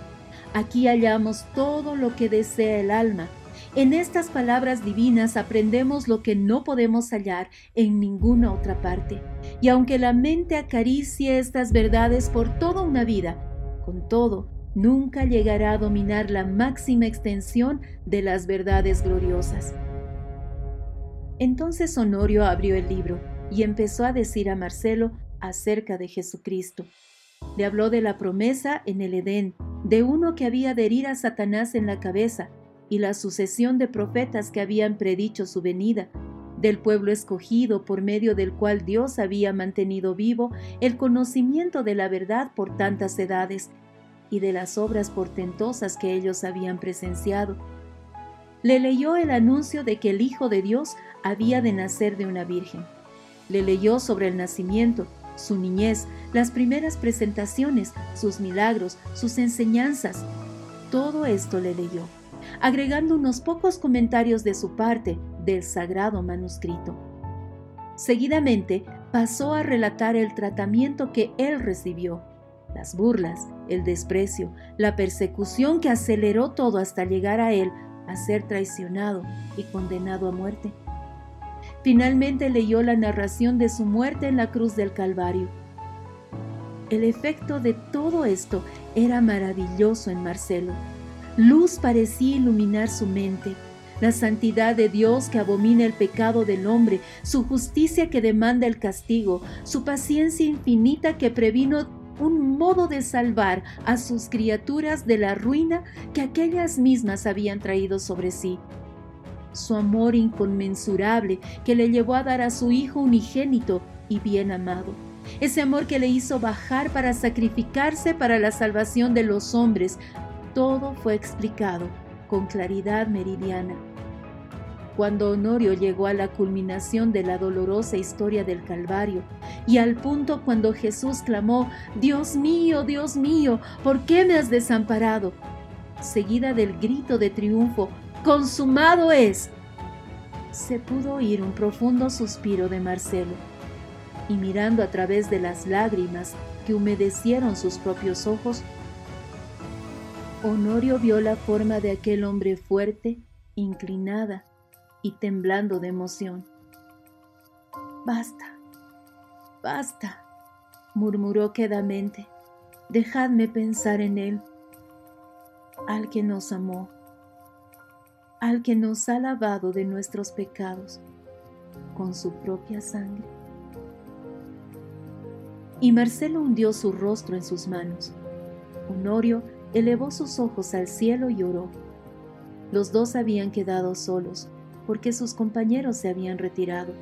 Aquí hallamos todo lo que desea el alma. En estas palabras divinas aprendemos lo que no podemos hallar en ninguna otra parte. Y aunque la mente acaricie estas verdades por toda una vida, con todo, nunca llegará a dominar la máxima extensión de las verdades gloriosas. Entonces Honorio abrió el libro y empezó a decir a Marcelo acerca de Jesucristo. Le habló de la promesa en el Edén, de uno que había de herir a Satanás en la cabeza, y la sucesión de profetas que habían predicho su venida, del pueblo escogido por medio del cual Dios había mantenido vivo el conocimiento de la verdad por tantas edades, y de las obras portentosas que ellos habían presenciado. Le leyó el anuncio de que el Hijo de Dios había de nacer de una virgen. Le leyó sobre el nacimiento, su niñez, las primeras presentaciones, sus milagros, sus enseñanzas. Todo esto le leyó, agregando unos pocos comentarios de su parte del sagrado manuscrito. Seguidamente pasó a relatar el tratamiento que él recibió las burlas, el desprecio, la persecución que aceleró todo hasta llegar a él a ser traicionado y condenado a muerte. Finalmente leyó la narración de su muerte en la cruz del Calvario. El efecto de todo esto era maravilloso en Marcelo. Luz parecía iluminar su mente. La santidad de Dios que abomina el pecado del hombre, su justicia que demanda el castigo, su paciencia infinita que previno un modo de salvar a sus criaturas de la ruina que aquellas mismas habían traído sobre sí. Su amor inconmensurable que le llevó a dar a su Hijo unigénito y bien amado. Ese amor que le hizo bajar para sacrificarse para la salvación de los hombres. Todo fue explicado con claridad meridiana. Cuando Honorio llegó a la culminación de la dolorosa historia del Calvario y al punto cuando Jesús clamó, Dios mío, Dios mío, ¿por qué me has desamparado? Seguida del grito de triunfo, consumado es, se pudo oír un profundo suspiro de Marcelo, y mirando a través de las lágrimas que humedecieron sus propios ojos, Honorio vio la forma de aquel hombre fuerte, inclinada, y temblando de emoción. Basta, basta, murmuró quedamente. Dejadme pensar en Él, al que nos amó, al que nos ha lavado de nuestros pecados con su propia sangre. Y Marcelo hundió su rostro en sus manos. Honorio elevó sus ojos al cielo y oró. Los dos habían quedado solos, porque sus compañeros se habían retirado.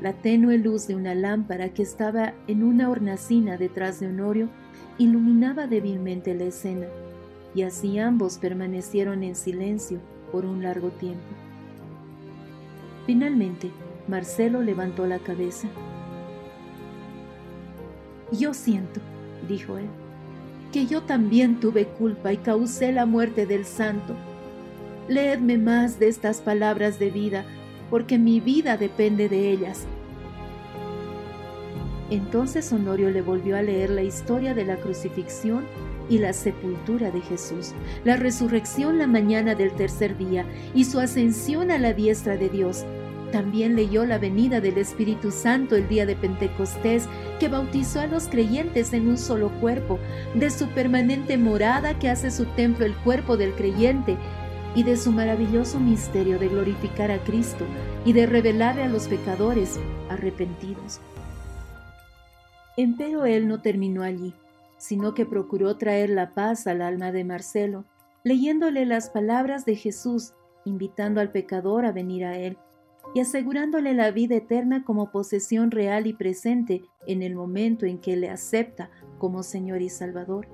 La tenue luz de una lámpara que estaba en una hornacina detrás de Honorio iluminaba débilmente la escena, y así ambos permanecieron en silencio por un largo tiempo. Finalmente, Marcelo levantó la cabeza. Yo siento, dijo él, que yo también tuve culpa y causé la muerte del santo Leedme más de estas palabras de vida, porque mi vida depende de ellas. Entonces Honorio le volvió a leer la historia de la crucifixión y la sepultura de Jesús, la resurrección la mañana del tercer día y su ascensión a la diestra de Dios. También leyó la venida del Espíritu Santo el día de Pentecostés, que bautizó a los creyentes en un solo cuerpo, de su permanente morada que hace su templo el cuerpo del creyente y de su maravilloso misterio de glorificar a Cristo y de revelarle a los pecadores arrepentidos. Empero él no terminó allí, sino que procuró traer la paz al alma de Marcelo, leyéndole las palabras de Jesús, invitando al pecador a venir a él y asegurándole la vida eterna como posesión real y presente en el momento en que le acepta como Señor y Salvador.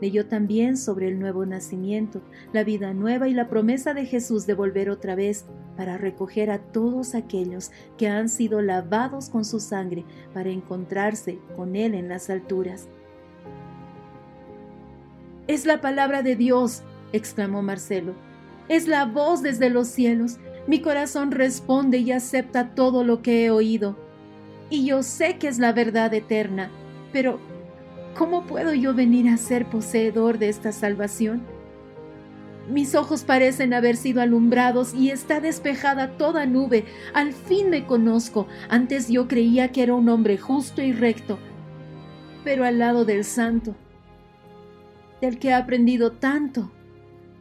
Leyó también sobre el nuevo nacimiento, la vida nueva y la promesa de Jesús de volver otra vez para recoger a todos aquellos que han sido lavados con su sangre para encontrarse con Él en las alturas. Es la palabra de Dios, exclamó Marcelo. Es la voz desde los cielos. Mi corazón responde y acepta todo lo que he oído. Y yo sé que es la verdad eterna, pero ¿cómo puedo yo venir a ser poseedor de esta salvación? Mis ojos parecen haber sido alumbrados y está despejada toda nube. Al fin me conozco. Antes yo creía que era un hombre justo y recto, pero al lado del santo, del que he aprendido tanto,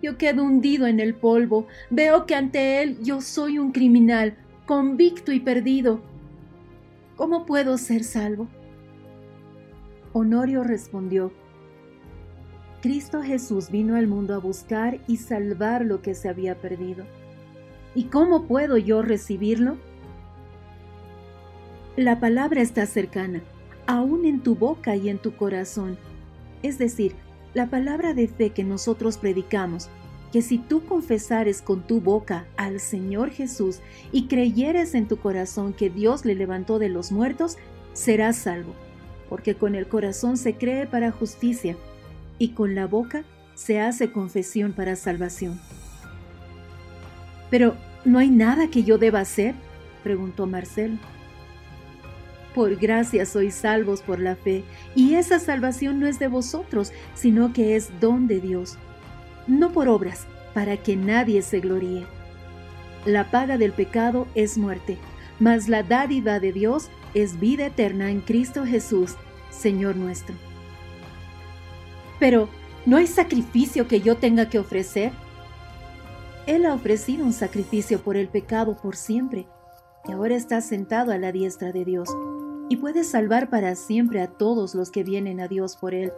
yo quedo hundido en el polvo. Veo que ante él yo soy un criminal, convicto y perdido. ¿Cómo puedo ser salvo? Honorio respondió, Cristo Jesús vino al mundo a buscar y salvar lo que se había perdido. ¿Y cómo puedo yo recibirlo? La palabra está cercana, aún en tu boca y en tu corazón. Es decir, la palabra de fe que nosotros predicamos, que si tú confesares con tu boca al Señor Jesús y creyeres en tu corazón que Dios le levantó de los muertos, serás salvo, porque con el corazón se cree para justicia y con la boca se hace confesión para salvación. Pero, ¿no hay nada que yo deba hacer? preguntó Marcelo. Por gracia sois salvos por la fe, y esa salvación no es de vosotros, sino que es don de Dios, no por obras, para que nadie se gloríe. La paga del pecado es muerte, mas la dádiva de Dios es vida eterna en Cristo Jesús, Señor nuestro. Pero, ¿no hay sacrificio que yo tenga que ofrecer? Él ha ofrecido un sacrificio por el pecado por siempre, y ahora está sentado a la diestra de Dios, y puede salvar para siempre a todos los que vienen a Dios por Él,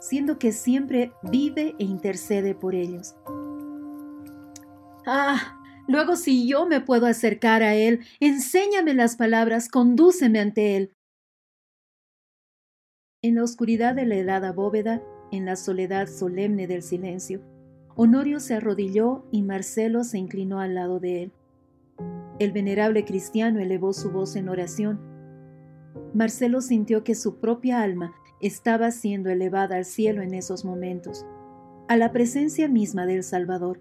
siendo que siempre vive e intercede por ellos. Ah, luego si yo me puedo acercar a Él, enséñame las palabras, condúceme ante Él. En la oscuridad de la helada bóveda, en la soledad solemne del silencio, Honorio se arrodilló y Marcelo se inclinó al lado de él. El venerable cristiano elevó su voz en oración. Marcelo sintió que su propia alma estaba siendo elevada al cielo en esos momentos, a la presencia misma del Salvador,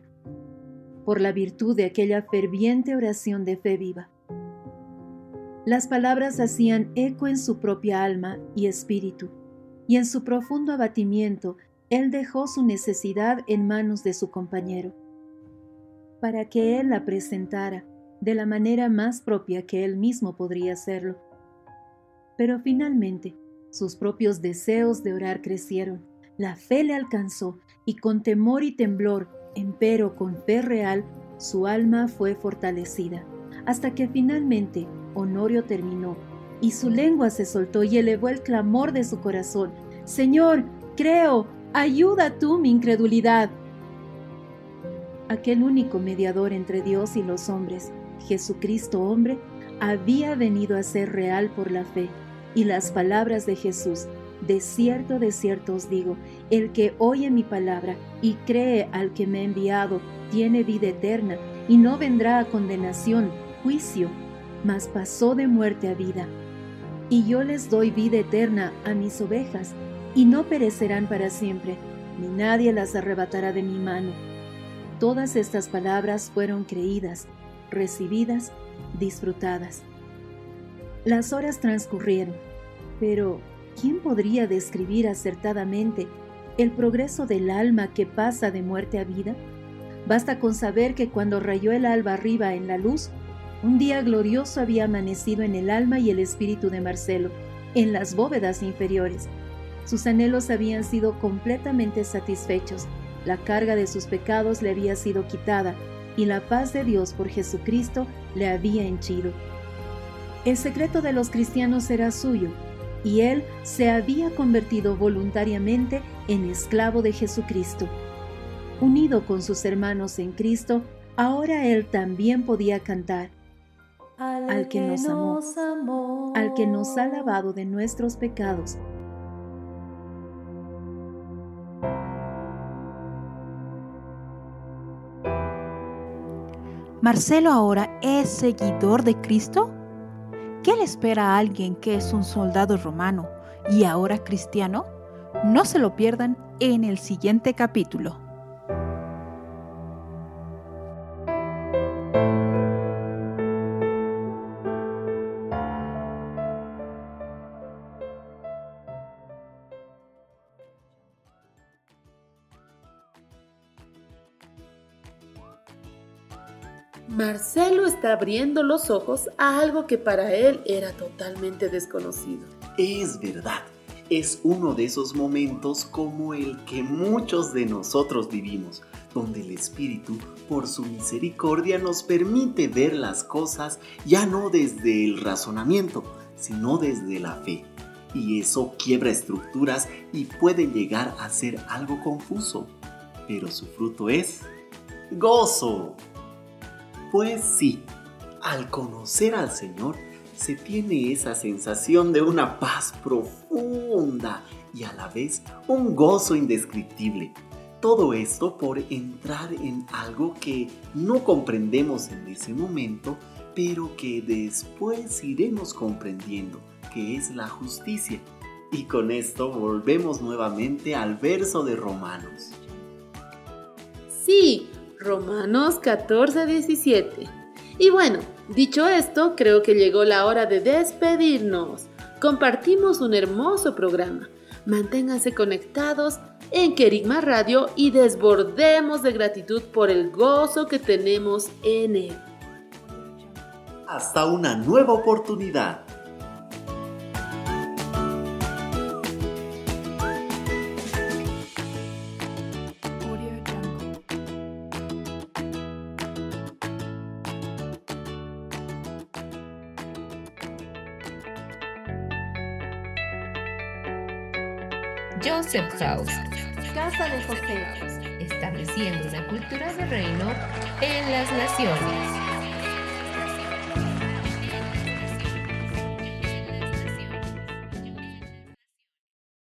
por la virtud de aquella ferviente oración de fe viva. Las palabras hacían eco en su propia alma y espíritu y en su profundo abatimiento él dejó su necesidad en manos de su compañero, para que él la presentara de la manera más propia que él mismo podría hacerlo. Pero finalmente sus propios deseos de orar crecieron, la fe le alcanzó y con temor y temblor, empero con fe real, su alma fue fortalecida, hasta que finalmente Honorio terminó y su lengua se soltó y elevó el clamor de su corazón. Señor, creo, ayuda tú mi incredulidad. Aquel único mediador entre Dios y los hombres, Jesucristo hombre, había venido a ser real por la fe, y las palabras de Jesús, de cierto, de cierto os digo, el que oye mi palabra y cree al que me ha enviado, tiene vida eterna, y no vendrá a condenación, juicio, mas pasó de muerte a vida y yo les doy vida eterna a mis ovejas, y no perecerán para siempre, ni nadie las arrebatará de mi mano. Todas estas palabras fueron creídas, recibidas, disfrutadas. Las horas transcurrieron, pero ¿quién podría describir acertadamente el progreso del alma que pasa de muerte a vida? Basta con saber que cuando rayó el alba arriba en la luz, un día glorioso había amanecido en el alma y el espíritu de Marcelo, en las bóvedas inferiores. Sus anhelos habían sido completamente satisfechos, la carga de sus pecados le había sido quitada y la paz de Dios por Jesucristo le había henchido. El secreto de los cristianos era suyo, y él se había convertido voluntariamente en esclavo de Jesucristo. Unido con sus hermanos en Cristo, ahora él también podía cantar al que nos amó, al que nos ha lavado de nuestros pecados. ¿Marcelo ahora es seguidor de Cristo? ¿Qué le espera a alguien que es un soldado romano y ahora cristiano? No se lo pierdan en el siguiente capítulo. Marcelo está abriendo los ojos a algo que para él era totalmente desconocido. Es verdad, es uno de esos momentos como el que muchos de nosotros vivimos, donde el Espíritu, por su misericordia, nos permite ver las cosas ya no desde el razonamiento, sino desde la fe. Y eso quiebra estructuras y puede llegar a ser algo confuso. Pero su fruto es gozo. Pues sí, al conocer al Señor se tiene esa sensación de una paz profunda y a la vez un gozo indescriptible. Todo esto por entrar en algo que no comprendemos en ese momento, pero que después iremos comprendiendo, que es la justicia. Y con esto volvemos nuevamente al verso de Romanos. Sí, Romanos 14, 17. Y bueno, dicho esto, creo que llegó la hora de despedirnos. Compartimos un hermoso programa. Manténganse conectados en Kerigma Radio y desbordemos de gratitud por el gozo que tenemos en él. Hasta una nueva oportunidad. House. Casa de José. Estableciendo una cultura de reino en las naciones.